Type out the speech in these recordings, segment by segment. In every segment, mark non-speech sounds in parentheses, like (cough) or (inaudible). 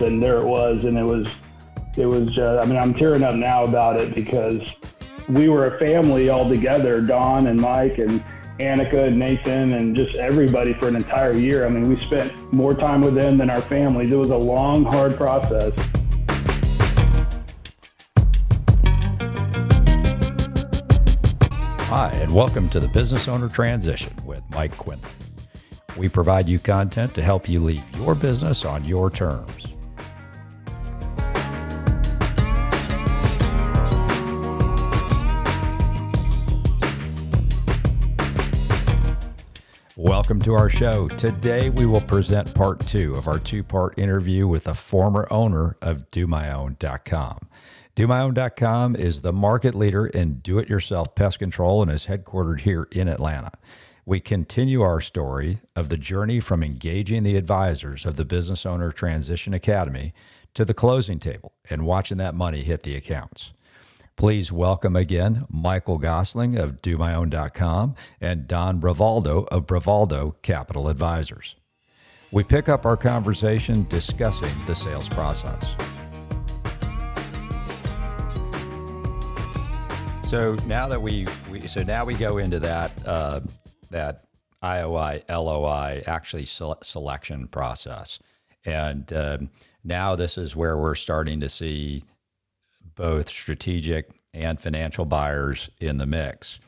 and there it was, and it was, it was. Just, I mean, I'm tearing up now about it because we were a family all together. Don and Mike and Annika and Nathan and just everybody for an entire year. I mean, we spent more time with them than our families. It was a long, hard process. Hi, and welcome to the Business Owner Transition with Mike Quinlan. We provide you content to help you leave your business on your terms. Welcome to our show. Today we will present part two of our two part interview with a former owner of DoMyOwn.com. DoMyOwn.com is the market leader in do it yourself pest control and is headquartered here in Atlanta. We continue our story of the journey from engaging the advisors of the Business Owner Transition Academy to the closing table and watching that money hit the accounts. Please welcome again Michael Gossling of DoMyOwn.com and Don Bravaldo of Bravaldo Capital Advisors. We pick up our conversation discussing the sales process. So now that we, we so now we go into that uh, that IOI LOI actually selection process, and um, now this is where we're starting to see both strategic and financial buyers in the mix.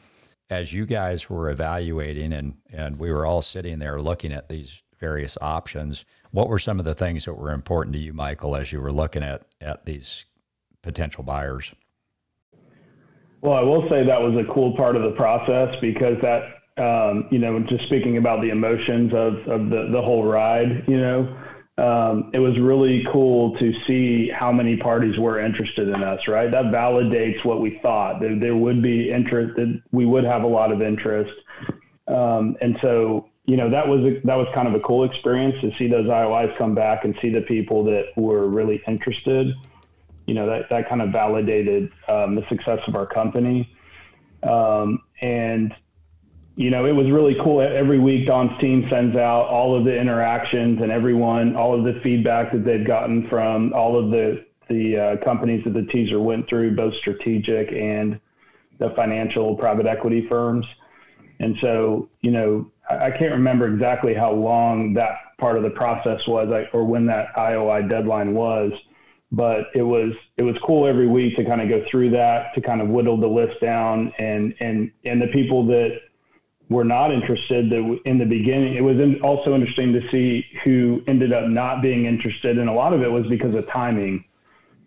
As you guys were evaluating and and we were all sitting there looking at these various options, what were some of the things that were important to you, Michael, as you were looking at at these potential buyers? Well, I will say that was a cool part of the process because that, um, you know, just speaking about the emotions of, of the, the whole ride, you know, um, it was really cool to see how many parties were interested in us, right? That validates what we thought. There, there would be interest, that we would have a lot of interest. Um, and so, you know, that was, a, that was kind of a cool experience to see those IOIs come back and see the people that were really interested you know that that kind of validated um, the success of our company. Um, and you know, it was really cool. Every week, Don's team sends out all of the interactions and everyone, all of the feedback that they've gotten from all of the the uh, companies that the teaser went through, both strategic and the financial private equity firms. And so, you know, I, I can't remember exactly how long that part of the process was, or when that IOI deadline was but it was it was cool every week to kind of go through that to kind of whittle the list down and and and the people that were not interested that in the beginning it was also interesting to see who ended up not being interested and a lot of it was because of timing.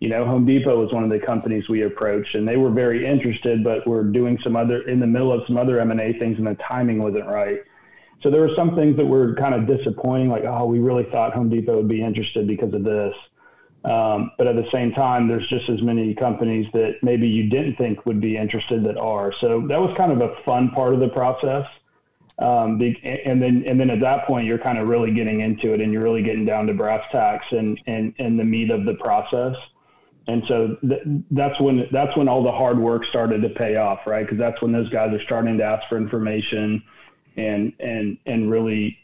You know home depot was one of the companies we approached and they were very interested but were doing some other in the middle of some other m&a things and the timing wasn't right. So there were some things that were kind of disappointing like oh we really thought home depot would be interested because of this um, but at the same time, there's just as many companies that maybe you didn't think would be interested that are. So that was kind of a fun part of the process. Um, and then and then at that point, you're kind of really getting into it, and you're really getting down to brass tacks and and and the meat of the process. And so th- that's when that's when all the hard work started to pay off, right? Because that's when those guys are starting to ask for information and and and really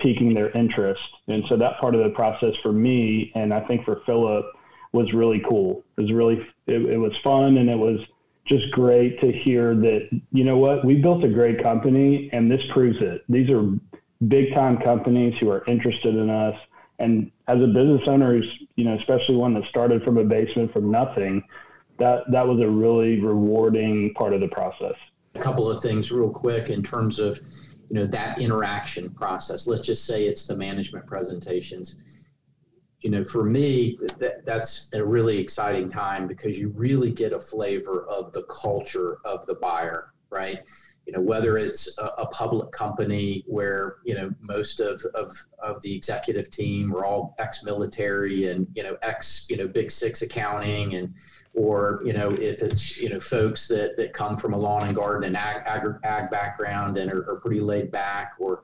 piquing their interest. And so that part of the process for me, and I think for Philip, was really cool. It was really, it, it was fun and it was just great to hear that, you know what, we built a great company and this proves it. These are big time companies who are interested in us. And as a business owner, who's, you know, especially one that started from a basement from nothing, that, that was a really rewarding part of the process. A couple of things real quick in terms of, you know that interaction process. Let's just say it's the management presentations. You know for me that, that's a really exciting time because you really get a flavor of the culture of the buyer right? You know whether it's a, a public company where you know most of, of of the executive team are all ex-military and you know ex you know big six accounting and or you know if it's you know folks that, that come from a lawn and garden and ag, ag, ag background and are, are, pretty laid back or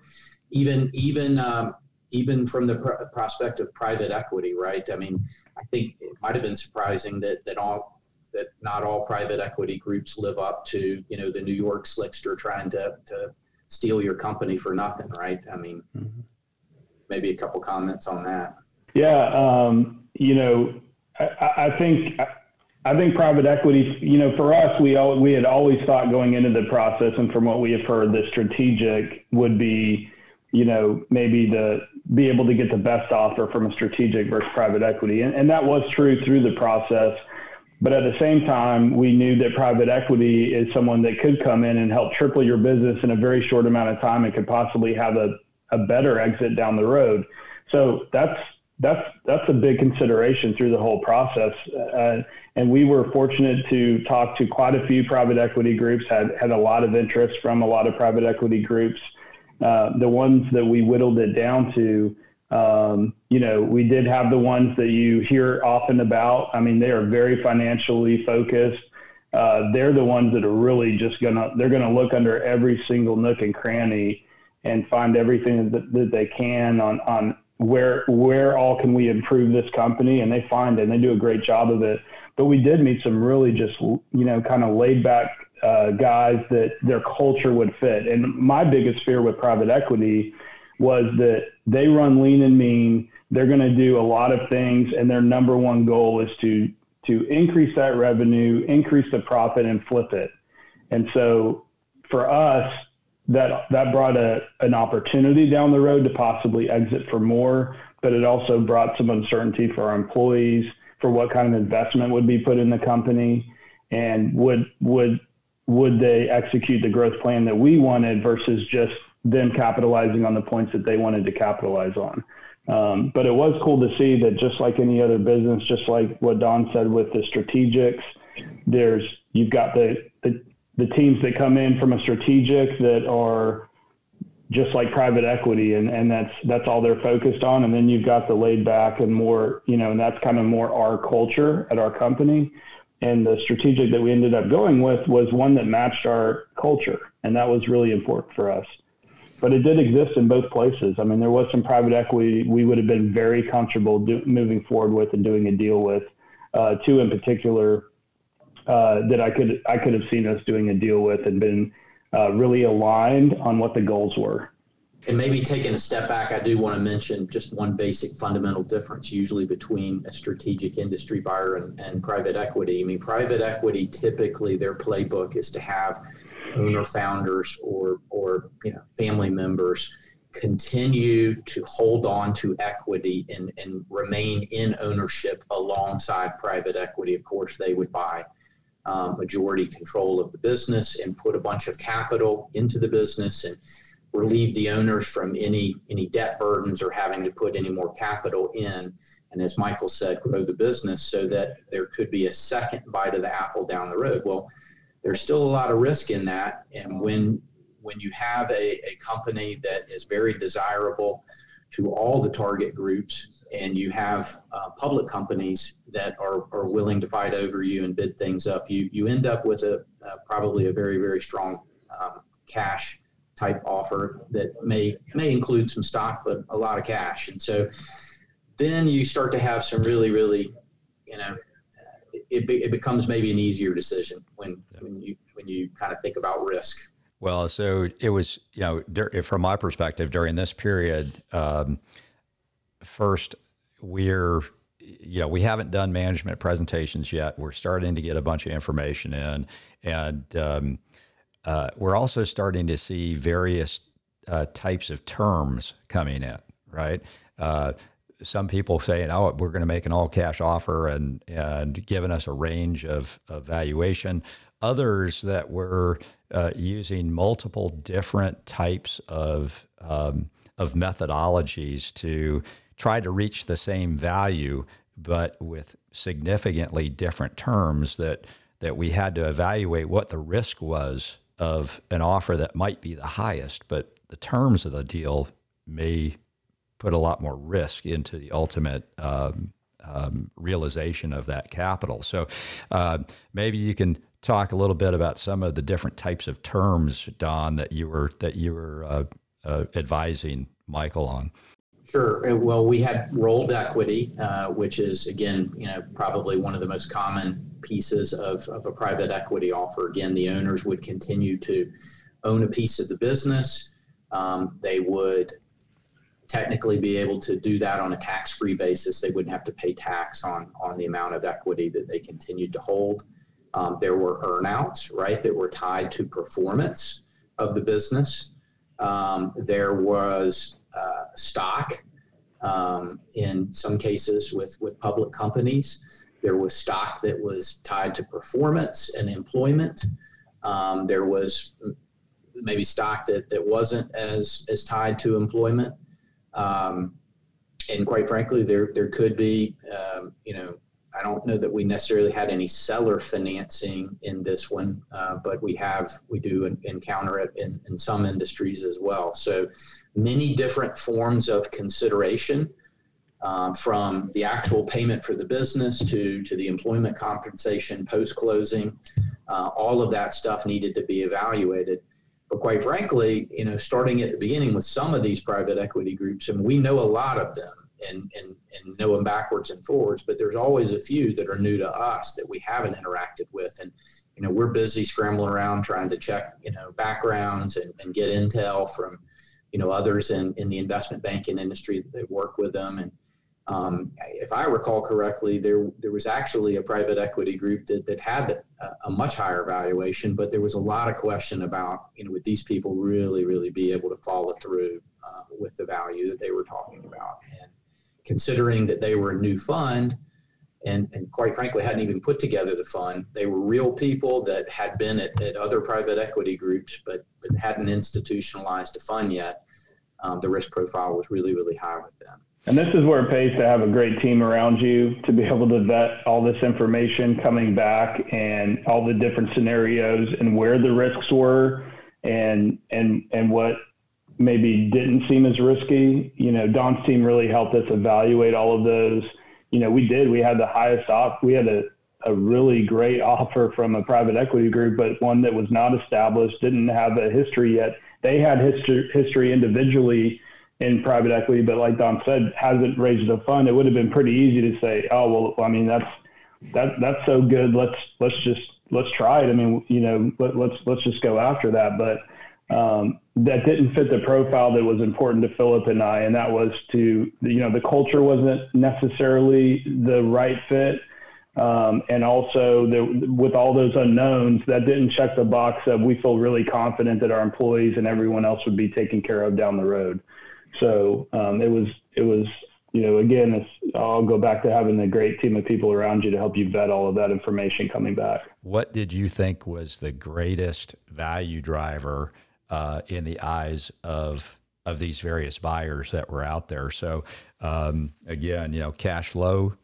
even even um, even from the pr- prospect of private equity right i mean i think it might have been surprising that that all that not all private equity groups live up to you know the new york slickster trying to to steal your company for nothing right i mean mm-hmm. maybe a couple comments on that yeah um, you know, I, I think. I think private equity, you know, for us, we all, we had always thought going into the process, and from what we have heard, the strategic would be, you know, maybe the be able to get the best offer from a strategic versus private equity, and, and that was true through the process. But at the same time, we knew that private equity is someone that could come in and help triple your business in a very short amount of time and could possibly have a, a better exit down the road. So that's that's that's a big consideration through the whole process. Uh, and we were fortunate to talk to quite a few private equity groups. had had a lot of interest from a lot of private equity groups. Uh, the ones that we whittled it down to, um, you know, we did have the ones that you hear often about. I mean, they are very financially focused. Uh, they're the ones that are really just gonna they're gonna look under every single nook and cranny and find everything that, that they can on on where where all can we improve this company? And they find it and they do a great job of it. But we did meet some really just you know kind of laid back uh, guys that their culture would fit. And my biggest fear with private equity was that they run lean and mean. They're going to do a lot of things and their number one goal is to to increase that revenue increase the profit and flip it. And so for us that that brought a an opportunity down the road to possibly exit for more, but it also brought some uncertainty for our employees for what kind of investment would be put in the company and would would would they execute the growth plan that we wanted versus just them capitalizing on the points that they wanted to capitalize on. Um, but it was cool to see that just like any other business, just like what Don said with the strategics, there's you've got the, the the teams that come in from a strategic that are just like private equity and, and that's that's all they're focused on. And then you've got the laid back and more you know and that's kind of more our culture at our company. And the strategic that we ended up going with was one that matched our culture. And that was really important for us. But it did exist in both places. I mean there was some private equity we would have been very comfortable do, moving forward with and doing a deal with uh, two in particular uh, that I could I could have seen us doing a deal with and been uh, really aligned on what the goals were. And maybe taking a step back, I do want to mention just one basic fundamental difference usually between a strategic industry buyer and, and private equity. I mean, private equity typically their playbook is to have owner founders or or you know family members continue to hold on to equity and, and remain in ownership alongside private equity. Of course, they would buy um, majority control of the business and put a bunch of capital into the business and relieve the owners from any any debt burdens or having to put any more capital in. And as michael said grow the business so that there could be a second bite of the apple down the road. Well there's still a lot of risk in that. And when when you have a, a company that is very desirable to all the target groups, and you have uh, public companies that are, are willing to fight over you and bid things up, you, you end up with a uh, probably a very, very strong um, cash type offer that may may include some stock, but a lot of cash. And so then you start to have some really, really, you know, it, it becomes maybe an easier decision when, when you when you kind of think about risk. Well, so it was, you know, from my perspective during this period, um, first, we're, you know, we haven't done management presentations yet. We're starting to get a bunch of information in, and um, uh, we're also starting to see various uh, types of terms coming in, right? Uh, some people saying, "Oh, we're going to make an all-cash offer," and and giving us a range of, of valuation. Others that were uh, using multiple different types of um, of methodologies to try to reach the same value, but with significantly different terms that that we had to evaluate what the risk was of an offer that might be the highest, but the terms of the deal may put a lot more risk into the ultimate um, um, realization of that capital. So uh, maybe you can talk a little bit about some of the different types of terms, Don, that you were that you were uh, uh, advising Michael on. Sure. Uh, well, we had rolled equity, uh, which is again, you know, probably one of the most common pieces of, of a private equity offer. Again, the owners would continue to own a piece of the business. Um, they would technically be able to do that on a tax-free basis. They wouldn't have to pay tax on on the amount of equity that they continued to hold. Um, there were earnouts, right, that were tied to performance of the business. Um, there was uh, stock um, in some cases with, with public companies. There was stock that was tied to performance and employment. Um, there was maybe stock that, that wasn't as, as tied to employment. Um, and quite frankly, there, there could be, um, you know, I don't know that we necessarily had any seller financing in this one, uh, but we have, we do encounter it in, in some industries as well. So many different forms of consideration. Um, from the actual payment for the business to, to the employment compensation post closing, uh, all of that stuff needed to be evaluated. But quite frankly, you know, starting at the beginning with some of these private equity groups, and we know a lot of them and, and, and know them backwards and forwards, but there's always a few that are new to us that we haven't interacted with. And, you know, we're busy scrambling around trying to check, you know, backgrounds and, and get intel from, you know, others in, in the investment banking industry that work with them. And um, if I recall correctly, there there was actually a private equity group that, that had a, a, much higher valuation, but there was a lot of question about, you know, would these people really, really be able to follow through uh, with the value that they were talking about? And considering that they were a new fund and, and quite frankly hadn't even put together the fund. They were real people that had been at, at other private equity groups but, but hadn't institutionalized a fund yet. Um, the risk profile was really, really high with them. And this is where it pays to have a great team around you to be able to vet all this information coming back and all the different scenarios and where the risks were and and and what maybe didn't seem as risky. You know, Don's team really helped us evaluate all of those. You know, we did. We had the highest off. We had a, a really great offer from a private equity group, but one that was not established, didn't have a history yet. They had history, history individually in private equity, but like Don said, hasn't raised a fund. It would have been pretty easy to say, oh well, I mean that's that that's so good. Let's let's just let's try it. I mean, you know, let, let's let's just go after that. But um, that didn't fit the profile that was important to Philip and I, and that was to you know the culture wasn't necessarily the right fit, um, and also the, with all those unknowns, that didn't check the box of we feel really confident that our employees and everyone else would be taken care of down the road. So um, it was it was you know again I'll go back to having a great team of people around you to help you vet all of that information coming back. What did you think was the greatest value driver? Uh, in the eyes of of these various buyers that were out there. So um, again, you know, cash flow,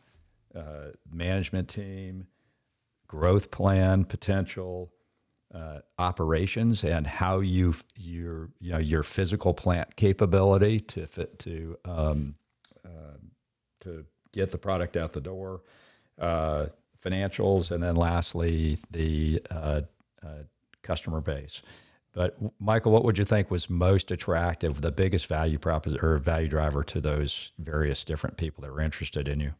uh, management team, growth plan, potential. Uh, operations and how you your you know your physical plant capability to fit to um, uh, to get the product out the door, uh, financials, and then lastly the uh, uh, customer base. But Michael, what would you think was most attractive, the biggest value proposition or value driver to those various different people that were interested in you?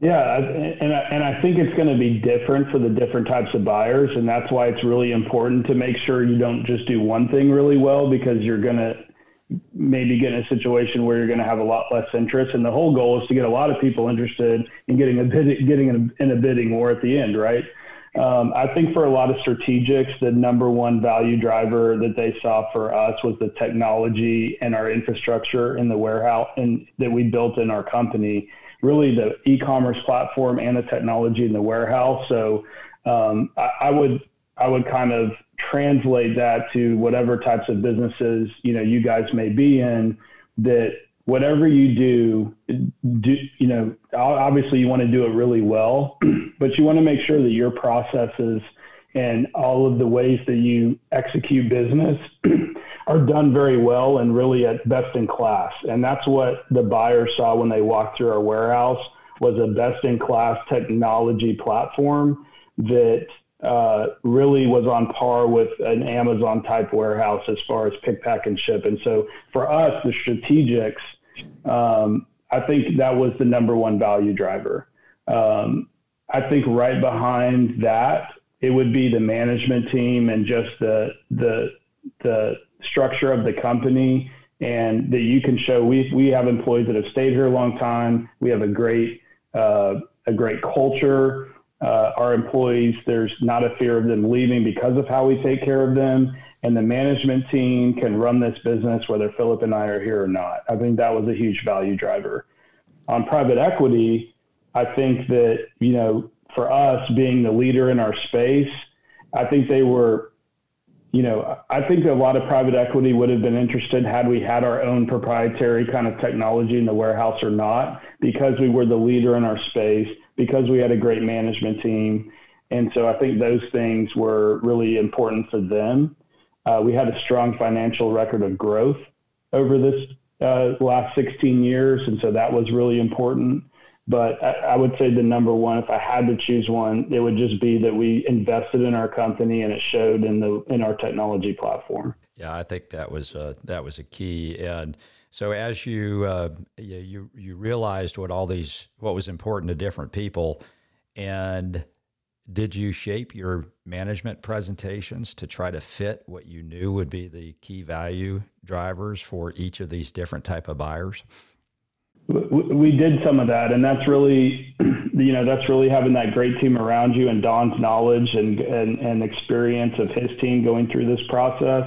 Yeah, and I, and I think it's going to be different for the different types of buyers, and that's why it's really important to make sure you don't just do one thing really well because you're going to maybe get in a situation where you're going to have a lot less interest. And the whole goal is to get a lot of people interested in getting a bid, getting in a bidding war at the end, right? Um, I think for a lot of strategics, the number one value driver that they saw for us was the technology and our infrastructure in the warehouse and that we built in our company. Really, the e-commerce platform and the technology in the warehouse. So um, I, I would I would kind of translate that to whatever types of businesses you know you guys may be in. That whatever you do, do you know, obviously you want to do it really well, (clears throat) but you want to make sure that your processes and all of the ways that you execute business (clears throat) are done very well and really at best in class. And that's what the buyers saw when they walked through our warehouse was a best in class technology platform that uh, really was on par with an Amazon type warehouse as far as pick, pack, and ship. And so for us, the strategics um, I think that was the number one value driver. Um, I think right behind that, it would be the management team and just the the the structure of the company and that you can show we we have employees that have stayed here a long time. We have a great uh, a great culture. Uh, our employees, there's not a fear of them leaving because of how we take care of them. And the management team can run this business whether Philip and I are here or not. I think that was a huge value driver. On private equity, I think that, you know, for us being the leader in our space, I think they were you know, I think a lot of private equity would have been interested had we had our own proprietary kind of technology in the warehouse or not, because we were the leader in our space, because we had a great management team. And so I think those things were really important for them. Uh, we had a strong financial record of growth over this uh, last 16 years. And so that was really important. But I, I, would say the number one, if I had to choose one, it would just be that we invested in our company and it showed in the in our technology platform. Yeah, I think that was uh, that was a key. And so as you uh, you you realized what all these what was important to different people, and did you shape your management presentations to try to fit what you knew would be the key value drivers for each of these different type of buyers? we did some of that and that's really (clears throat) you know that's really having that great team around you and don's knowledge and and, and experience of his team going through this process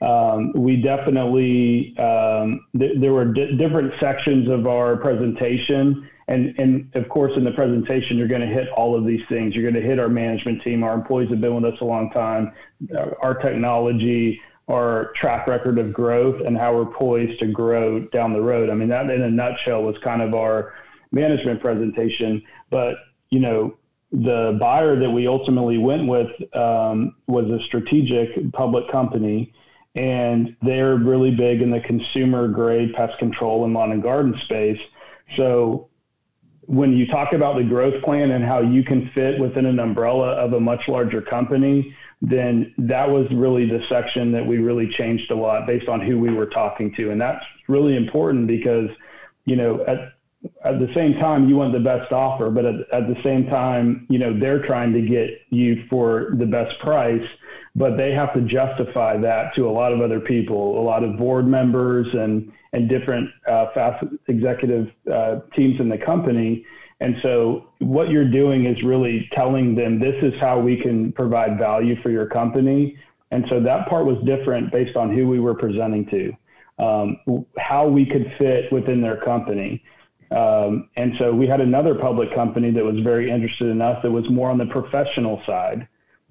um, we definitely um, th- there were di- different sections of our presentation and and of course in the presentation you're going to hit all of these things you're going to hit our management team our employees have been with us a long time our technology our track record of growth and how we're poised to grow down the road. I mean, that in a nutshell was kind of our management presentation. But, you know, the buyer that we ultimately went with um, was a strategic public company, and they're really big in the consumer grade pest control and lawn and garden space. So when you talk about the growth plan and how you can fit within an umbrella of a much larger company, then that was really the section that we really changed a lot based on who we were talking to. And that's really important because, you know, at, at the same time, you want the best offer, but at, at the same time, you know, they're trying to get you for the best price, but they have to justify that to a lot of other people, a lot of board members and, and different uh, fast executive uh, teams in the company and so what you're doing is really telling them this is how we can provide value for your company. And so that part was different based on who we were presenting to, um, how we could fit within their company. Um, and so we had another public company that was very interested in us that was more on the professional side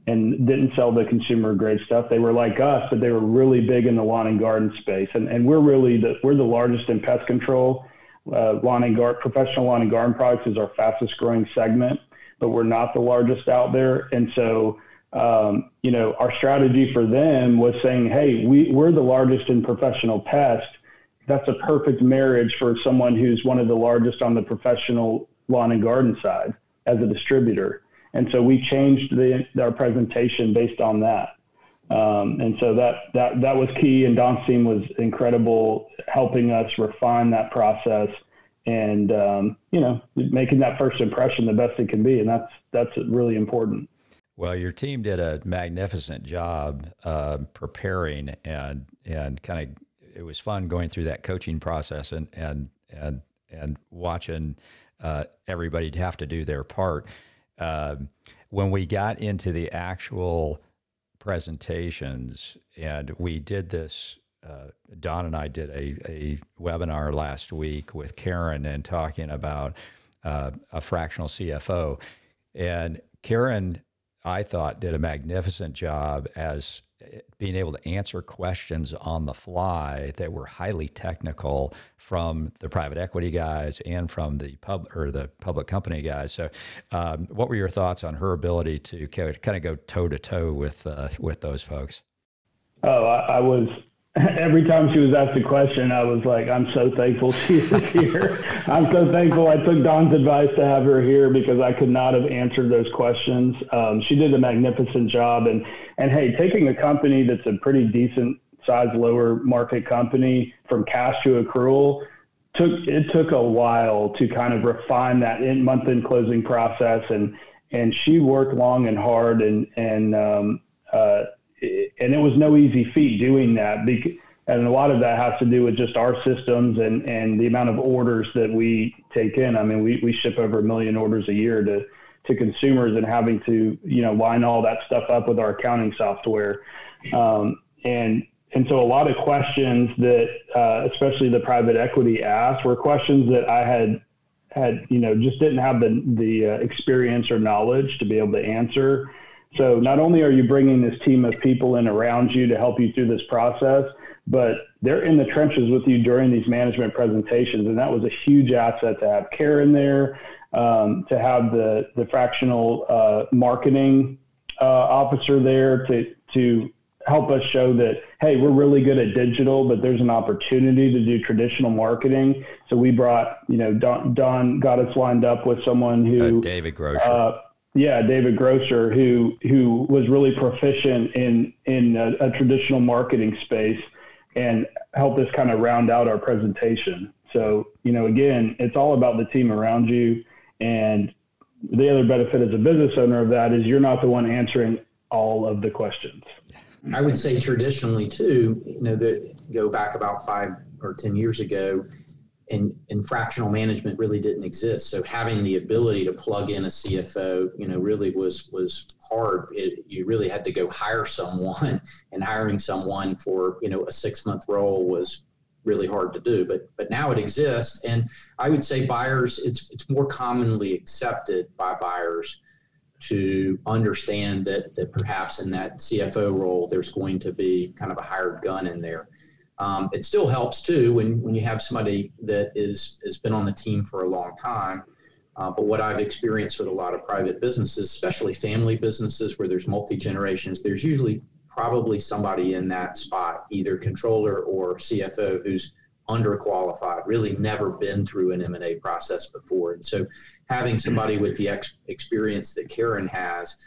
and didn't sell the consumer grade stuff. They were like us, but they were really big in the lawn and garden space. And, and we're really the, we're the largest in pest control uh, lawn and garden, professional lawn and garden products is our fastest growing segment, but we're not the largest out there. And so, um, you know, our strategy for them was saying, hey, we, we're the largest in professional pest. That's a perfect marriage for someone who's one of the largest on the professional lawn and garden side as a distributor. And so we changed the, our presentation based on that. Um, and so that, that, that was key. And Don's team was incredible helping us refine that process and, um, you know, making that first impression the best it can be. And that's, that's really important. Well, your team did a magnificent job uh, preparing and, and kind of, it was fun going through that coaching process and, and, and, and watching uh, everybody have to do their part. Uh, when we got into the actual presentations, and we did this. Uh, Don and I did a, a webinar last week with Karen and talking about uh, a fractional CFO. And Karen, I thought, did a magnificent job as being able to answer questions on the fly that were highly technical from the private equity guys and from the pub or the public company guys. So, um, what were your thoughts on her ability to kind of go toe to toe with uh, with those folks? Oh, I, I was (laughs) every time she was asked a question, I was like, I'm so thankful (laughs) she is here. I'm so thankful I took Don's advice to have her here because I could not have answered those questions. Um, she did a magnificent job. And, and hey, taking a company that's a pretty decent size, lower market company from cash to accrual took, it took a while to kind of refine that in month end closing process. And, and she worked long and hard and, and, um, uh, and it was no easy feat doing that. and a lot of that has to do with just our systems and, and the amount of orders that we take in. I mean, we, we ship over a million orders a year to, to consumers and having to, you know, line all that stuff up with our accounting software. Um, and, and so a lot of questions that, uh, especially the private equity asked were questions that I had, had, you know, just didn't have the, the uh, experience or knowledge to be able to answer. So not only are you bringing this team of people in around you to help you through this process, but they're in the trenches with you during these management presentations. And that was a huge asset to have Karen there, um, to have the, the fractional uh, marketing uh, officer there to, to help us show that, hey, we're really good at digital, but there's an opportunity to do traditional marketing. So we brought, you know, Don, Don got us lined up with someone who uh, David Grosher. Yeah, David Grosser, who who was really proficient in in a, a traditional marketing space, and helped us kind of round out our presentation. So, you know, again, it's all about the team around you. And the other benefit as a business owner of that is you're not the one answering all of the questions. I would say traditionally too, you know, that go back about five or 10 years ago, and, and fractional management really didn't exist. So having the ability to plug in a CFO, you know, really was was hard. It, you really had to go hire someone, (laughs) and hiring someone for you know a six month role was really hard to do. But but now it exists, and I would say buyers, it's it's more commonly accepted by buyers to understand that that perhaps in that CFO role there's going to be kind of a hired gun in there. Um, it still helps too when, when you have somebody that is has been on the team for a long time. Uh, but what I've experienced with a lot of private businesses, especially family businesses where there's multi generations, there's usually probably somebody in that spot, either controller or CFO, who's underqualified, really never been through an M&A process before. And so having somebody with the ex- experience that Karen has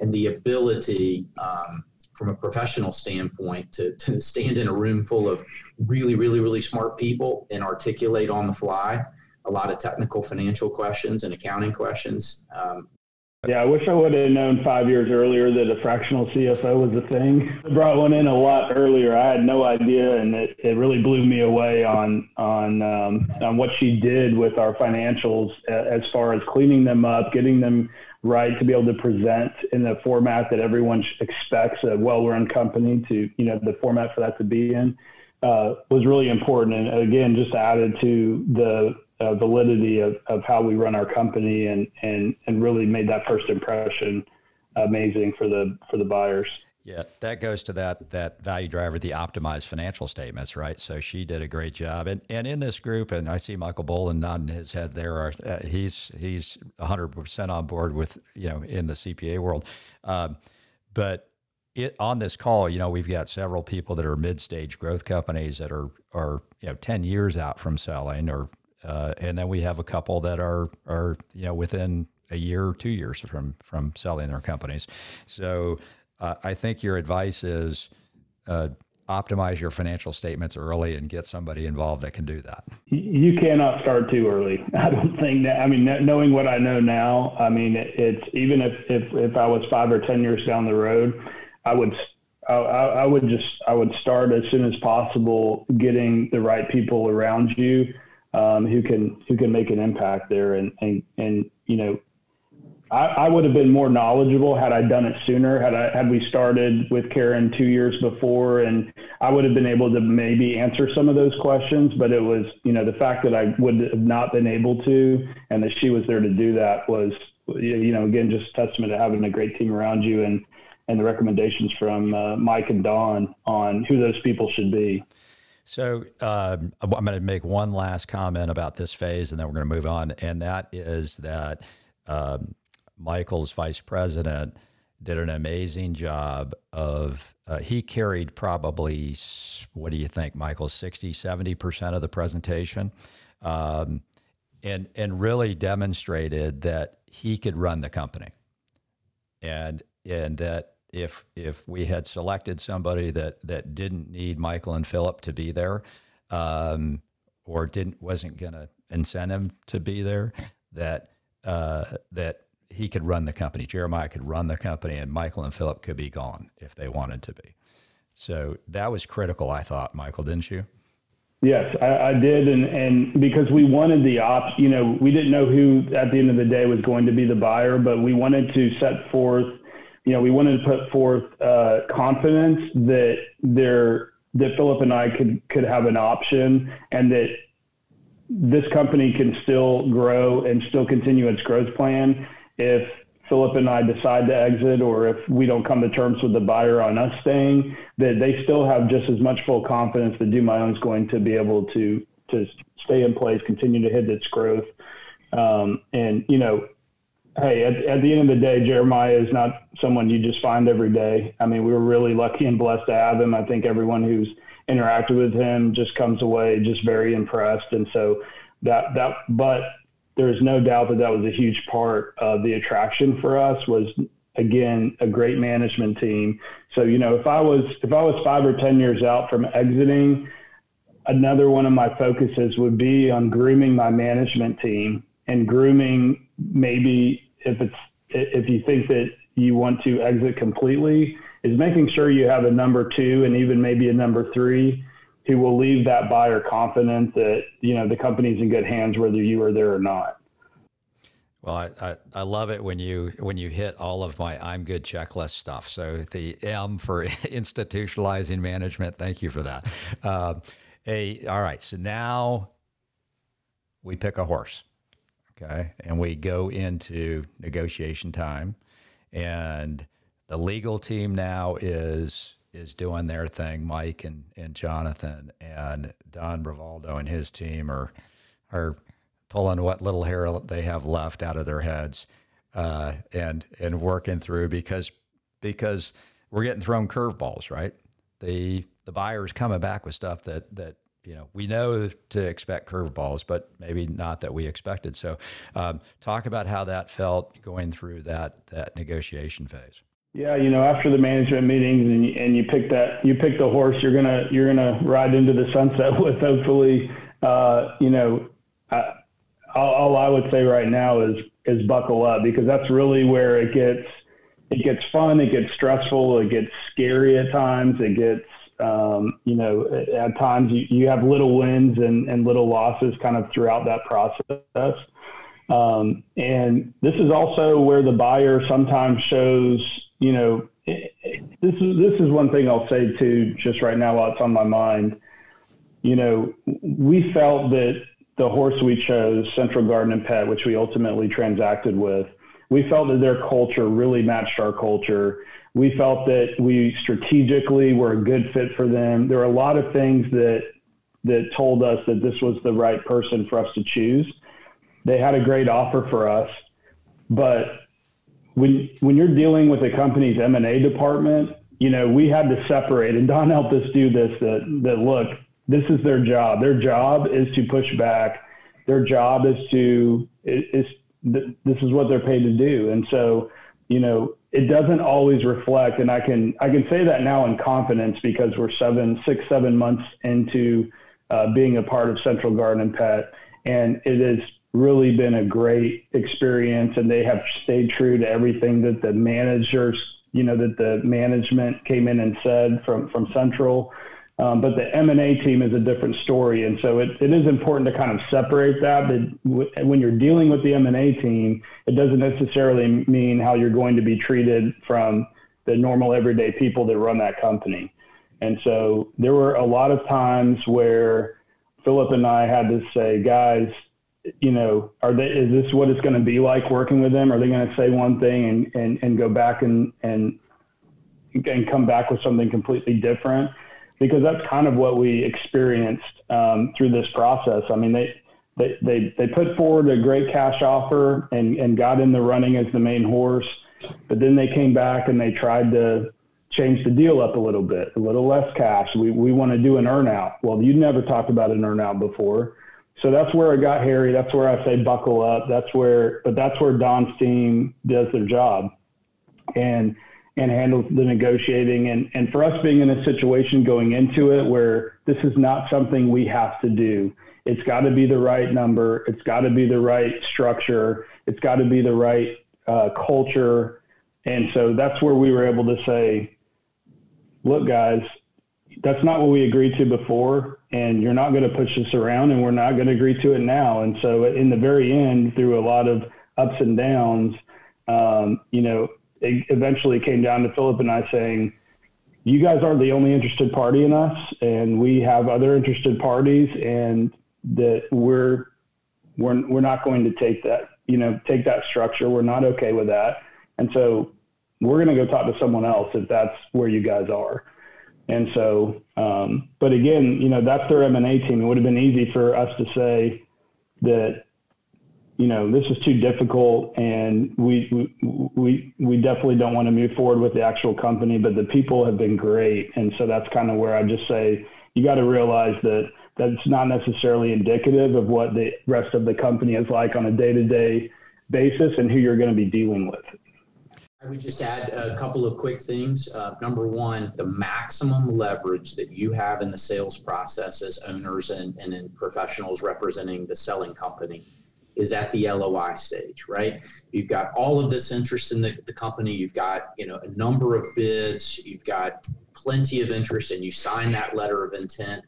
and the ability um, from a professional standpoint to, to stand in a room full of really, really, really smart people and articulate on the fly a lot of technical financial questions and accounting questions. Um, yeah, I wish I would have known five years earlier that a fractional CFO was a thing. (laughs) I brought one in a lot earlier. I had no idea, and it, it really blew me away on on um, on what she did with our financials as far as cleaning them up, getting them right to be able to present in the format that everyone expects a well-run company to, you know, the format for that to be in uh, was really important. And again, just added to the uh, validity of, of how we run our company and, and, and really made that first impression amazing for the, for the buyers. Yeah, that goes to that that value driver, the optimized financial statements, right? So she did a great job, and and in this group, and I see Michael Boland nodding his head there. Are, uh, he's he's 100 percent on board with you know in the CPA world, um, but it, on this call, you know, we've got several people that are mid-stage growth companies that are are you know 10 years out from selling, or uh, and then we have a couple that are are you know within a year or two years from from selling their companies. So uh, I think your advice is uh, optimize your financial statements early and get somebody involved that can do that. You cannot start too early. (laughs) I don't think that. I mean, knowing what I know now, I mean, it's even if, if if I was five or ten years down the road, I would. I, I would just I would start as soon as possible getting the right people around you um, who can who can make an impact there and and and you know I, I, would have been more knowledgeable had I done it sooner. Had I had we started with Karen two years before, and I would have been able to maybe answer some of those questions. But it was, you know, the fact that I would have not been able to, and that she was there to do that was, you know, again, just testament to having a great team around you and and the recommendations from uh, Mike and Don on who those people should be. So um, I'm going to make one last comment about this phase, and then we're going to move on. And that is that. Um, Michael's vice president, did an amazing job of, uh, he carried probably, what do you think, Michael, 60, 70% of the presentation. Um, and, and really demonstrated that he could run the company. And, and that if, if we had selected somebody that, that didn't need Michael and Philip to be there, um, or didn't wasn't going to incent him to be there, that uh, that he could run the company. Jeremiah could run the company, and Michael and Philip could be gone if they wanted to be. So that was critical, I thought, Michael, didn't you? Yes, I, I, did, and and because we wanted the op, you know, we didn't know who at the end of the day was going to be the buyer, but we wanted to set forth, you know, we wanted to put forth uh, confidence that there that Philip and I could could have an option, and that this company can still grow and still continue its growth plan if Philip and I decide to exit or if we don't come to terms with the buyer on us staying, that they still have just as much full confidence that Do My Own is going to be able to to stay in place, continue to hit its growth. Um, and, you know, hey, at, at the end of the day, Jeremiah is not someone you just find every day. I mean, we were really lucky and blessed to have him. I think everyone who's interacted with him just comes away just very impressed. And so that, that, but there's no doubt that that was a huge part of the attraction for us was again a great management team. So you know if i was if i was five or ten years out from exiting another one of my focuses would be on grooming my management team and grooming maybe if it's if you think that you want to exit completely is making sure you have a number two and even maybe a number three who will leave that buyer confident that you know the company's in good hands whether you are there or not. Well, I, I, I, love it when you when you hit all of my I'm good checklist stuff. So the M for (laughs) institutionalizing management. Thank you for that. Uh, a, all right. So now we pick a horse, okay, and we go into negotiation time, and the legal team now is is doing their thing. Mike and, and Jonathan and Don Bravaldo and his team are are pulling what little hair they have left out of their heads uh, and and working through because because we're getting thrown curveballs, right? The the buyer's coming back with stuff that that you know we know to expect curveballs, but maybe not that we expected. So, um, talk about how that felt going through that that negotiation phase. Yeah, you know, after the management meetings and you, and you pick that you pick the horse you're gonna you're gonna ride into the sunset (laughs) with. Hopefully, uh, you know, I, all, all I would say right now is is buckle up because that's really where it gets it gets fun, it gets stressful, it gets scary at times, it gets um, you know at times you, you have little wins and, and little losses kind of throughout that process. Um, and this is also where the buyer sometimes shows you know, this is this is one thing I'll say too, just right now while it's on my mind. You know, we felt that the horse we chose, Central Garden and Pet, which we ultimately transacted with, we felt that their culture really matched our culture. We felt that we strategically were a good fit for them. There are a lot of things that that told us that this was the right person for us to choose. They had a great offer for us, but when when you're dealing with a company's M and A department, you know we had to separate, and Don helped us do this. That that look, this is their job. Their job is to push back. Their job is to is this is what they're paid to do, and so you know it doesn't always reflect. And I can I can say that now in confidence because we're seven, six, seven months into uh, being a part of Central Garden and Pet, and it is really been a great experience and they have stayed true to everything that the managers you know that the management came in and said from from central. Um, but the m&a team is a different story and so it, it is important to kind of separate that but when you're dealing with the m&a team it doesn't necessarily mean how you're going to be treated from the normal everyday people that run that company. And so there were a lot of times where philip and i had to say guys you know, are they, is this what it's going to be like working with them? Are they going to say one thing and, and, and go back and, and, and come back with something completely different? Because that's kind of what we experienced um, through this process. I mean, they, they, they, they put forward a great cash offer and, and got in the running as the main horse, but then they came back and they tried to change the deal up a little bit, a little less cash. We, we want to do an earnout. Well, you never talked about an earnout before so that's where it got hairy. That's where I say buckle up. That's where, but that's where Don's team does their job and and handles the negotiating. And and for us being in a situation going into it where this is not something we have to do. It's got to be the right number. It's got to be the right structure. It's got to be the right uh, culture. And so that's where we were able to say, look, guys, that's not what we agreed to before, and you're not going to push us around, and we're not going to agree to it now. And so, in the very end, through a lot of ups and downs, um, you know, it eventually came down to Philip and I saying, "You guys aren't the only interested party in us, and we have other interested parties, and that we're we're we're not going to take that, you know, take that structure. We're not okay with that, and so." We're going to go talk to someone else if that's where you guys are. And so, um, but again, you know, that's their M&A team. It would have been easy for us to say that, you know, this is too difficult and we, we, we, we definitely don't want to move forward with the actual company, but the people have been great. And so that's kind of where I just say, you got to realize that that's not necessarily indicative of what the rest of the company is like on a day to day basis and who you're going to be dealing with. I would just add a couple of quick things. Uh, number one, the maximum leverage that you have in the sales process as owners and, and in professionals representing the selling company is at the LOI stage, right? You've got all of this interest in the, the company. You've got, you know, a number of bids. You've got plenty of interest and you sign that letter of intent.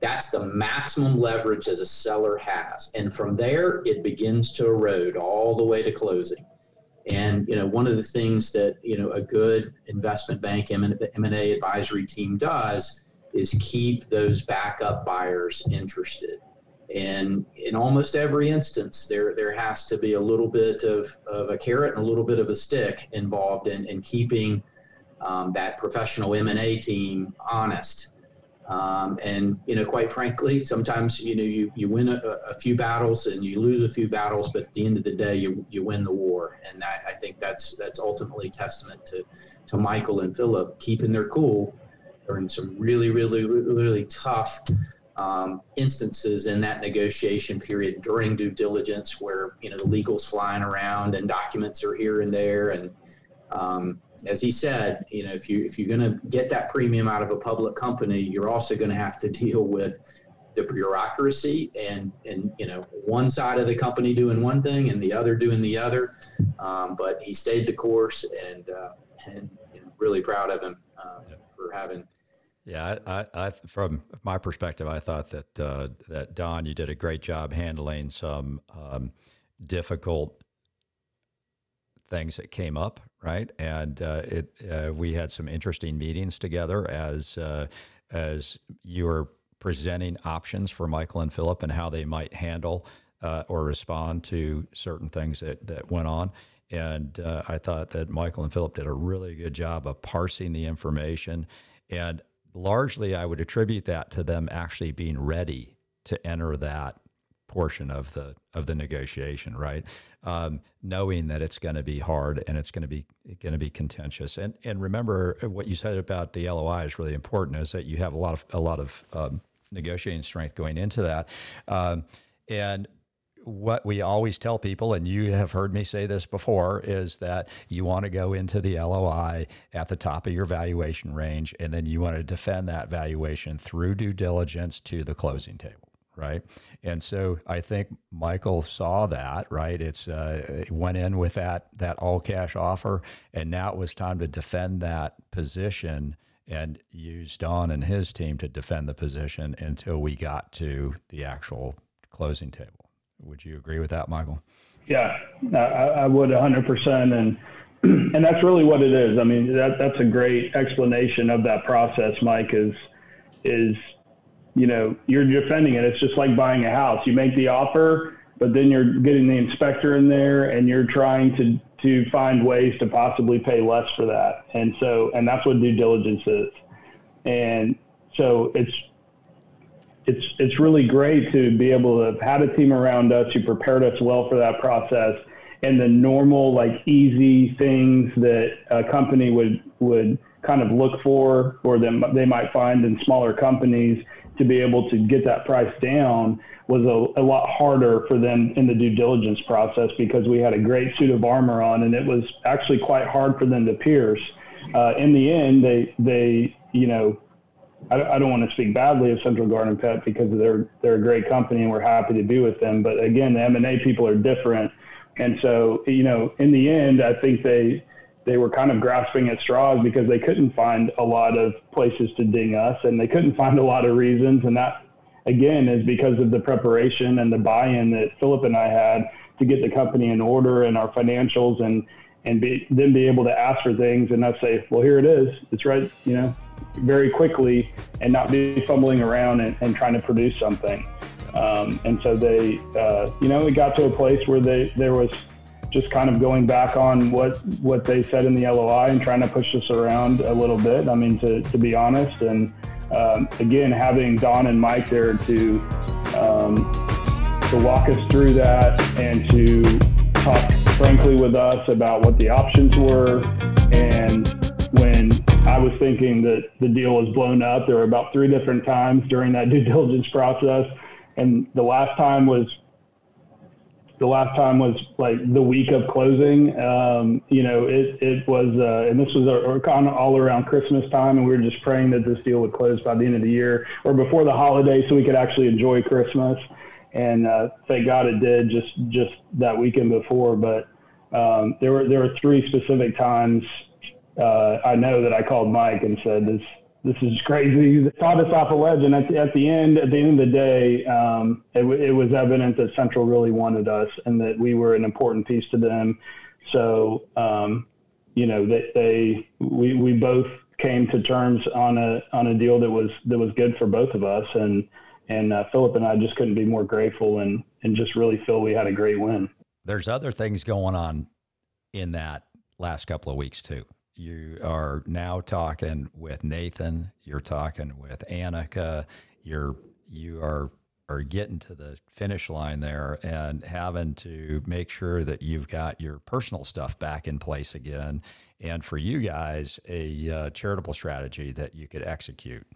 That's the maximum leverage as a seller has. And from there, it begins to erode all the way to closing. And you know, one of the things that you know a good investment bank M and A advisory team does is keep those backup buyers interested. And in almost every instance, there there has to be a little bit of, of a carrot and a little bit of a stick involved in, in keeping um, that professional M and A team honest um, and you know, quite frankly, sometimes you know you, you win a, a, few battles and you lose a few battles, but at the end of the day, you, you win the war. And that, I think that's that's ultimately testament to to Michael and Philip keeping their cool during some really really really tough um, instances in that negotiation period during due diligence, where you know the legal's flying around and documents are here and there, and um, as he said, you know, if you if you're going to get that premium out of a public company, you're also going to have to (laughs) deal with the bureaucracy and and you know one side of the company doing one thing and the other doing the other. Um, but he stayed the course, and uh, and you know, really proud of him uh, for having. Yeah, I, I, from my perspective, I thought that uh, that Don, you did a great job handling some um, difficult things that came up, right? And uh, it uh, we had some interesting meetings together as uh, as you were presenting options for Michael and Philip and how they might handle uh, or respond to certain things that that went on. And uh, I thought that Michael and Philip did a really good job of parsing the information, and largely I would attribute that to them actually being ready to enter that portion of the of the negotiation, right? Um, knowing that it's going to be hard and it's going to be going to be contentious. And and remember what you said about the LOI is really important. Is that you have a lot of a lot of um, negotiating strength going into that, um, and what we always tell people, and you have heard me say this before, is that you want to go into the LOI at the top of your valuation range, and then you want to defend that valuation through due diligence to the closing table right? And so I think Michael saw that, right? It's uh, went in with that that all cash offer, and now it was time to defend that position and use Don and his team to defend the position until we got to the actual closing table. Would you agree with that, Michael? Yeah, I, I would 100%. And (clears throat) and that's really what it is. I mean, that that's a great explanation of that process, Mike. Is is you know, you're defending it. It's just like buying a house. You make the offer, but then you're getting the inspector in there and you're trying to, to find ways to possibly pay less for that. And so, and that's what due diligence is. And so it's, it's, it's really great to be able to have had a team around us who prepared us well for that process and the normal, like easy things that a company would, would kind of look for or that they might find in smaller companies to be able to get that price down was a, a, lot harder for them in the due diligence process because we had a great suit of armor on and it was actually quite hard for them to pierce. Uh, in the end, they, they, you know, I, I don't want to speak badly of Central Garden Pet because they're, they're a great company and we're happy to be with them. But again, the M&A people are different. And so, you know, in the end, I think they, they were kind of grasping at straws because they couldn't find a lot of places to ding us and they couldn't (laughs) find a lot of reasons. And that, again, is because of the preparation and the buy in that Philip and I had to get the company in order and our financials and, and be, then be able to ask for things and not say, well, here it is. It's right, you know, very quickly and not be fumbling around and, and trying to produce something. Um, and so they, uh, you know, it got to a place where they, there was just kind of going back on what what they said in the LOI and trying to push us around a little bit. I mean, to, to be honest, and um, again, having Don and Mike there to um, to walk us through that and to talk frankly with us about what the options were. And when I was thinking that the deal was blown up, there were about three different times during that due diligence process, and the last time was the last time was like the week of closing. Um, you know, it, it was, uh, and this was of all around Christmas time, and we were just praying that this deal would close by the end of the year or before the holiday, so we could actually enjoy Christmas. And uh, thank God it did just just that weekend before. But um, there were there were three specific times uh, I know that I called Mike and said this this is crazy. They taught us off a ledge, and at the, at the end, at the end of the day, um, it, it, was evident that Central really wanted us, and that we were an important piece to them. So, um, you know, they, they we we both came to terms on a on a deal that was that was good for both of us, and and uh, Philip and I just couldn't be more grateful, and and just really feel we had a great win. There's other things going on in that last couple of weeks too you are now talking with Nathan. You're talking with Annika. You're you are are getting to the finish line there and having to make sure that you've got your personal stuff back in place again, and for you guys, a uh, charitable strategy that you could execute.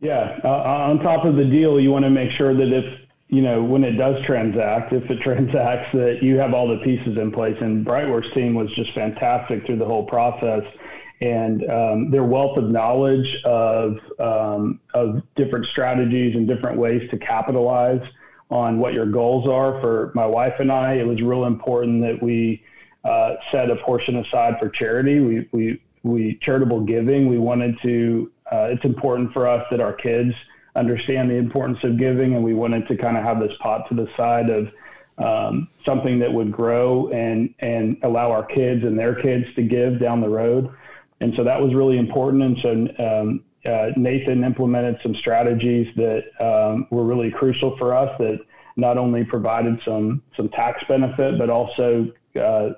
Yeah, uh, on top of the deal, you want to make sure that if you know, when it does transact, if it (laughs) transacts, that you have all the pieces in place. And Brightworth's team was just fantastic through the whole process. And um, their wealth of knowledge of, um, of different strategies and different ways to capitalize on what your goals are. For my wife and I, it was real important that we uh, set a portion aside for charity. We, we, we charitable giving. We wanted to, uh, it's important for us that our kids – understand the importance of giving, and we wanted to kind of have this pot to the side of um, something that would grow and and allow our kids and their kids to give down the road. And so that was really important. And so um, uh, Nathan implemented some strategies that um, were really crucial for us that not only provided some some tax benefit, but also uh,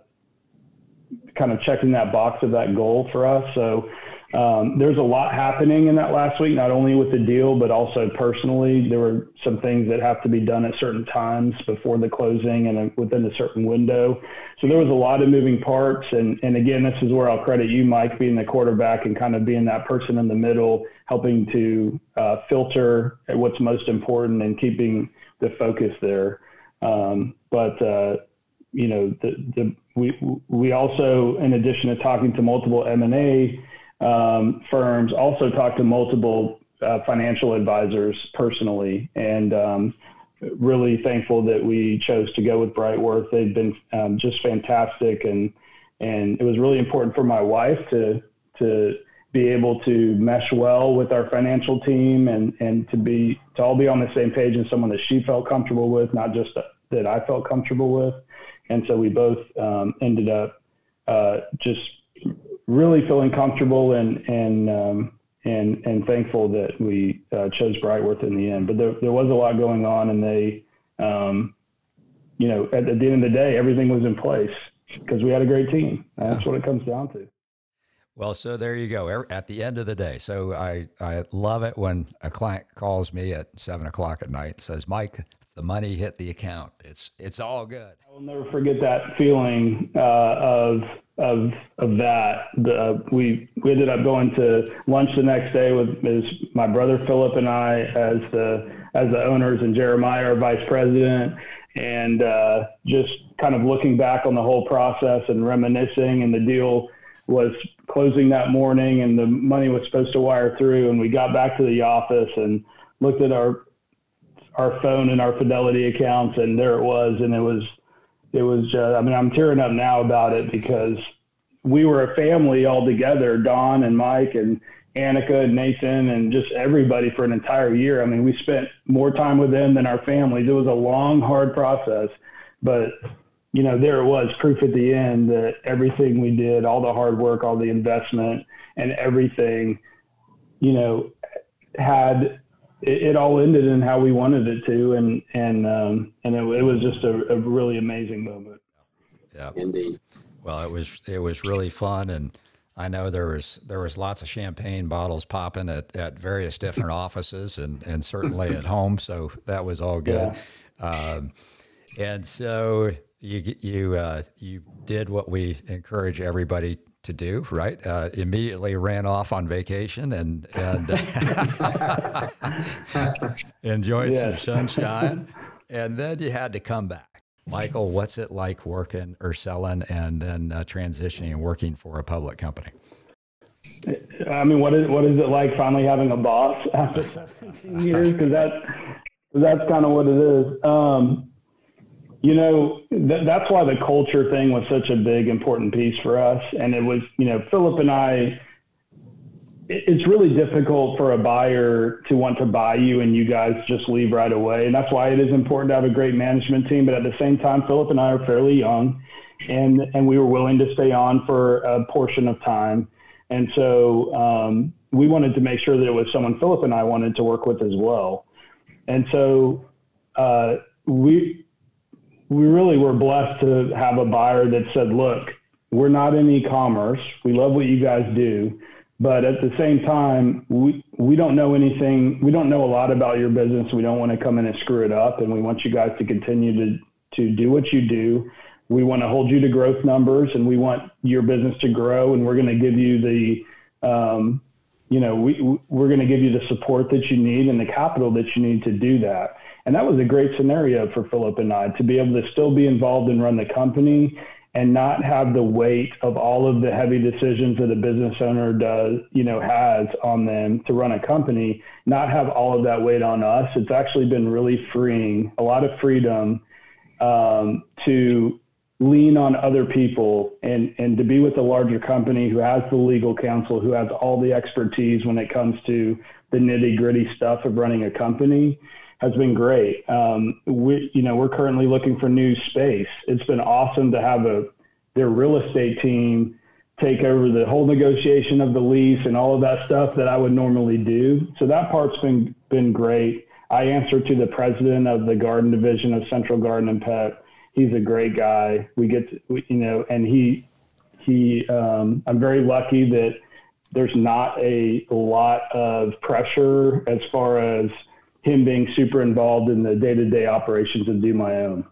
kind of checking that box of that goal for us. So um, there's a lot happening in that last week, not only with the deal, but also personally. There were some things that have to be done at certain times before the closing and within a certain window. So there was a lot of moving parts. And, and again, this is where I'll credit you, Mike, being the quarterback and kind of being that person in the middle, helping to uh, filter what's most important and keeping the focus there. Um, but, uh, you know, the, the, we, we also, in addition to talking to multiple M&A um, firms, also talked to multiple uh, financial advisors personally, and um, really thankful that we chose to go with Brightworth. They've been um, just fantastic, and and it was really important for my wife to to be able to mesh well with our financial team and and to be to all be on the same page and someone that she felt comfortable with, not just that I felt comfortable with. And so we both um, ended up uh, just really feeling comfortable and and um, and and thankful that we uh, chose Brightworth in the end. But there there was a lot going on, and they, um, you know, at, at, the end of the day, everything was in place because we had a great team. That's what it comes down to. Well, so there you go. At the end of the day, so I I love it when a client calls me at seven o'clock at night and says, "Mike, the money hit the account. It's it's all good." I will never forget that feeling uh, of of of that. The, we we ended up going to lunch the next day with is my brother Philip and I as the as the owners and Jeremiah our vice president, and uh, just kind of looking back on the whole process and reminiscing. And the deal was closing that morning, and the money was supposed to wire through. And we got back to the office and looked at our our phone and our Fidelity accounts, and there it was, and it was it was uh, I mean I'm tearing up now about it because we were a family all together, Don and Mike and Annika and Nathan and just everybody for an entire year. I mean, we spent more time with them than our families. It was a long, hard process, but you know, there it was proof at the end that everything we did, all the hard work, all the investment and everything, you know, had it, it all ended in how we wanted it to. And, and, um, and it, it was just a, a really amazing moment. Yeah, indeed. Well, it was, it was really fun. And, I know there was there was lots of champagne bottles popping at, at various different (laughs) offices and, and certainly at home, so that was all good. Yeah. Um, and so you you uh, you did what we encourage everybody to do, right? Uh, immediately ran off on vacation and and (laughs) enjoyed some sunshine, (laughs) and then you had to come back. Michael, what's it like working or selling and then uh, transitioning and working for a public company? I mean, what is what is it like finally having a boss after 17 years? Because that that's kind of what it is. Um, you know, th- that's why the culture thing was such a big important piece for us, and it was, you know, Philip and I. It's really difficult for a buyer to want to buy you and you guys just leave right away. And that's why it is important to have a great management team. But at the same time, Philip and I are fairly young and, and we were willing to stay on for a portion of time. And so um, we wanted to make sure that it was someone Philip and I wanted to work with as well. And so uh, we we really were blessed to have a buyer that said, "Look, we're not in e-commerce. We love what you guys do, but at the same time, we we don't know anything. We don't know a lot about your business. We don't want to come in and screw it up, and we want you guys to continue to to do what you do." we want to hold you to growth numbers and we want your business to grow and we're going to give you the um, you know we, we're going to give you the support that you need and the capital that you need to do that and that was a great scenario for philip and i to be able to still be involved and run the company and not have the weight of all of the heavy decisions that a business owner does you know has on them to run a company not have all of that weight on us. It's actually been really freeing a lot of freedom um, to lean on other people and, and to be with a larger company who has the legal counsel, who has all the expertise when it comes to the nitty gritty stuff of running a company has been great. Um, we, you know, we're currently looking for new space. It's been awesome to have a, their real estate team take over the whole negotiation of the lease and all of that stuff that I would normally do. So that part's been, been great. I answer to the president of the garden division of Central Garden and Pet he's a great guy. We get to, you know, and he he. Um, I'm very lucky that there's not a lot of pressure as far as him being super involved in the day-to-day operations and do my own.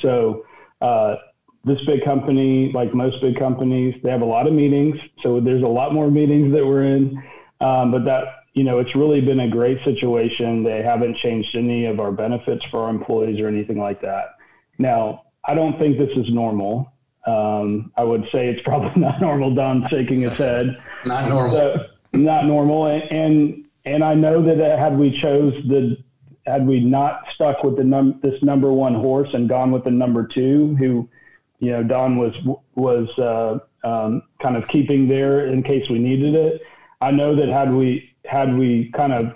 So uh, this big company, like most big companies, they have a lot of meetings. So there's a lot more meetings that we're in. Um, but that you know, it's really been a great situation. They haven't changed any of our benefits for our employees or anything like that. Now, I don't think this is normal. Um, I would say it's probably (laughs) not normal. Don shaking his head. not normal. So, not normal. And, and and I know that had we chose the had we not stuck with the num this number one horse and gone with the number two, who you know Don was was uh, um, kind of keeping there in case we needed it. I know that had we had we kind of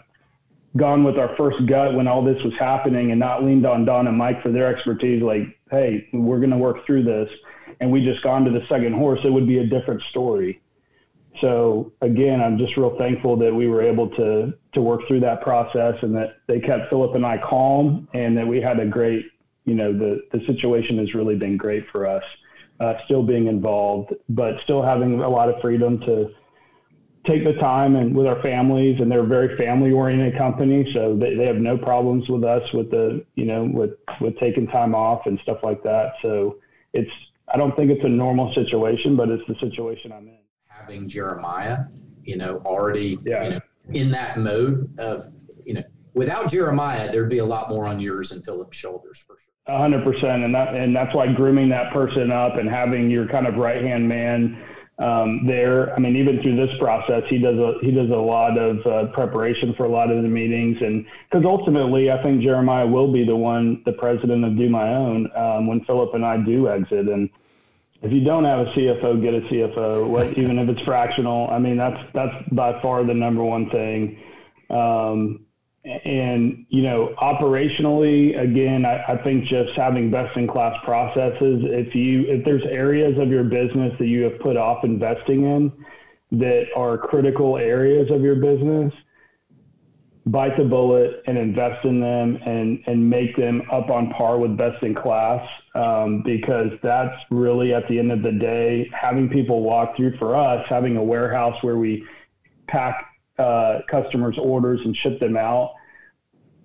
gone with our first gut when all this was happening and not leaned on Don and Mike for their expertise, like, hey, we're going to work through this, and we just gone to the second horse, it would be a different story. So again, I'm just real thankful that we were able to to work through that process and that they kept Philip and I calm and that we had a great, you know, the the situation has really been great for us. Uh, still being involved, but still having a lot of freedom to take the time and with our families and they're a very family oriented company so they, they have no problems with us with the you know with with taking time off and stuff like that so it's i don't think it's a normal situation but it's the situation i'm in having jeremiah you know already yeah. you know in that mode of you know without jeremiah there'd be a lot more on yours and philip's shoulders for sure A hundred percent, and that and that's why grooming that person up and having your kind of right hand man um, there. I mean, even through this process, he does a he does a lot of uh, preparation for a lot of the meetings, and because ultimately, I think Jeremiah will be the one, the president of Do My Own, um, when Philip and I do exit, and if you don't have a CFO, get a CFO, what, (laughs) even if it's fractional. I mean, that's that's by far the number one thing. Um, and you know, operationally, again, I, I think just having best in class processes. If you if there's areas of your business that you have put off investing in that are critical areas of your business, bite the bullet and invest in them and and make them up on par with best in class um, because that's really at the end of the day having people walk through for us having a warehouse where we pack uh, customers orders and ship them out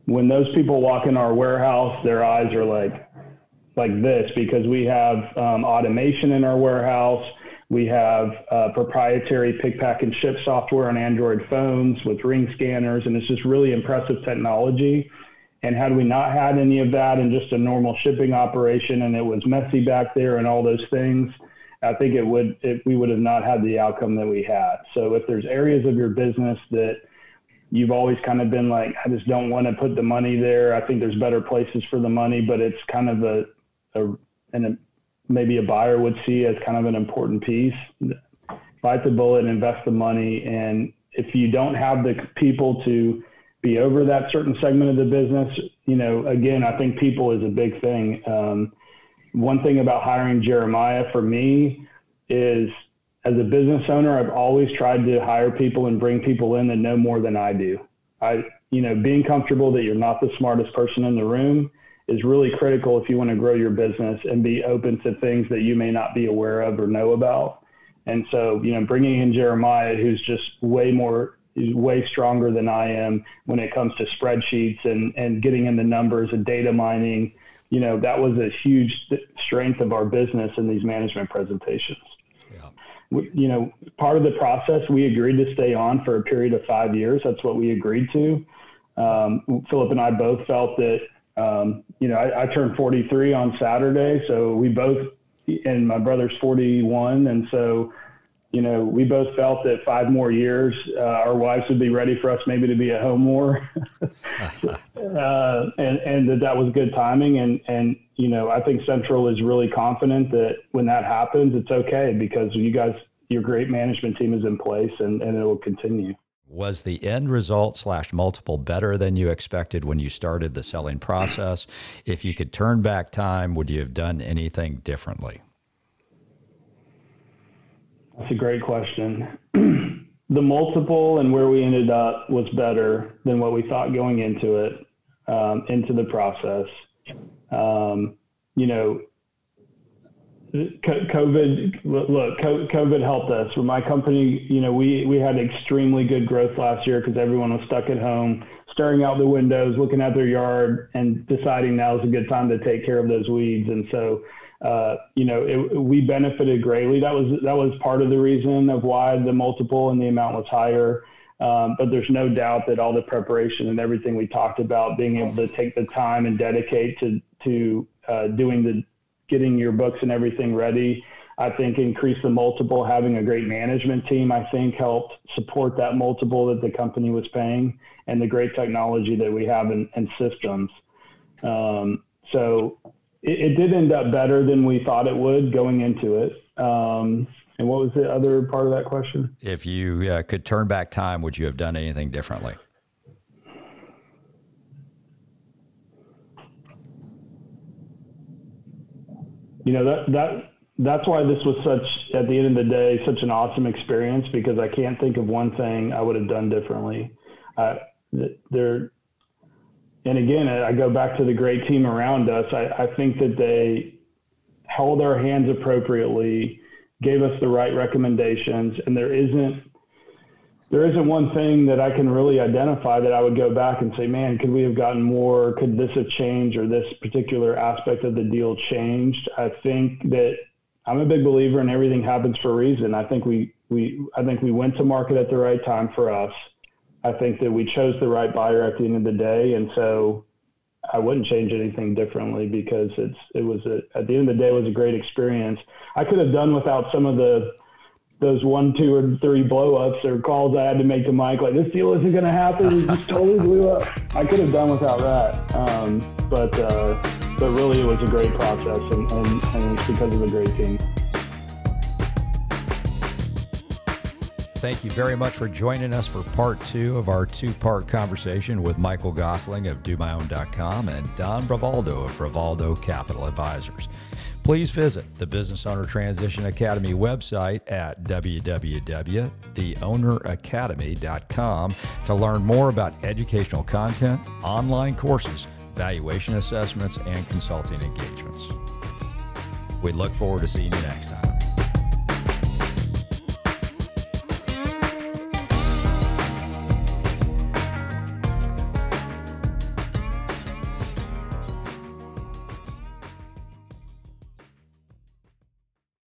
when those people walk in our warehouse their eyes are like like this because we have um, automation in our warehouse we have uh, proprietary pick, pack, and ship software on Android phones with ring scanners, and it's just really impressive technology. And had we not had any of that and just a normal shipping operation, and it was messy back there and all those things, I think it would it, we would have not had the outcome that we had. So if there's areas of your business that you've always kind of been like, I just don't want to put the money there. I think there's better places for the money, but it's kind of a, a an maybe a buyer would see as kind of an important piece. Bite the bullet and invest the money. And if you don't have the people to be over that certain segment of the business, you know, again, I think people is a big thing. Um, one thing about hiring Jeremiah for me is as a business owner, I've always tried to hire people and bring people in that know more than I do. I, you know, being comfortable that you're not the smartest person in the room is really critical if you want to grow your business and be open to things that you may not be aware of or know about. And so, you know, bringing in Jeremiah, who's just way more, way stronger than I am when it comes to spreadsheets and, and getting in the numbers and data mining, you know, that was a huge strength of our business in these management presentations. Yeah. you know, part of the process, we agreed to stay on for a period of five years. That's what we agreed to. Um, Philip and I both felt that um, you know, I, I, turned 43 on Saturday, so we both, and my brother's 41, and so, you know, we both felt that five more years, uh, our wives would be ready for us maybe to be at home more, (laughs) (laughs) uh, and and that that was good timing, and and you know, I think Central is really confident that when that happens, it's okay because you guys, your great management team is in place, and and it will continue. Was the end result slash multiple better than you expected when you started the selling process? If you could turn back time, would you have done anything differently? That's a great question. (clears throat) the multiple and where we ended up was better than what we thought going into it, um, into the process. Um, you know, COVID, look, COVID helped us. My company, you know, we, we had extremely good growth last year because everyone was stuck at home, staring out the windows, looking at their yard, and deciding now is a good time to take care of those weeds. And so, uh, you know, it, we benefited greatly. That was that was part of the reason of why the multiple and the amount was higher. Um, but there's no doubt that all the preparation and everything we talked about, being able to take the time and dedicate to to uh, doing the getting your books and everything ready. I think increase the multiple. Having a great management team, I think, helped support that multiple that the company was paying and the great technology that we have in, in systems. Um, so it, it, did end up better than we thought it would going into it. Um, and what was the other part of that question? If you uh, could turn back time, would you have done anything differently? You know that that that's why this was such at the end of the day such an awesome experience because I can't think of one thing I would have done differently. Uh, there, and again, I go back to the great team around us. I, I think that they held our hands appropriately, gave us the right recommendations, and there isn't there isn't one thing that I can really identify that I would go back and say, man, could we have gotten more? Could this have changed or this particular aspect of the deal changed? I think that I'm a big believer in everything happens for a reason. I think we, we, I think we went to market at the right time for us. I think that we chose the right buyer at the end of the day. And so I wouldn't change anything differently because it's, it was a, at the end of the day, it was a great experience. I could have done without some of the, those one, two, or three blowups or calls I had to make to Mike, like this deal isn't going to happen. It just totally blew up. I could have done without that, um, but uh, but really it was a great process, and, and, and it's because of a great team. Thank you very much for joining us for part two of our two-part conversation with Michael Gossling of DoMyOwn.com and Don Bravaldo of Bravaldo Capital Advisors. Please visit the Business Owner Transition Academy website at www.theowneracademy.com to learn more about educational content, online courses, valuation assessments, and consulting engagements. We look forward to seeing you next time.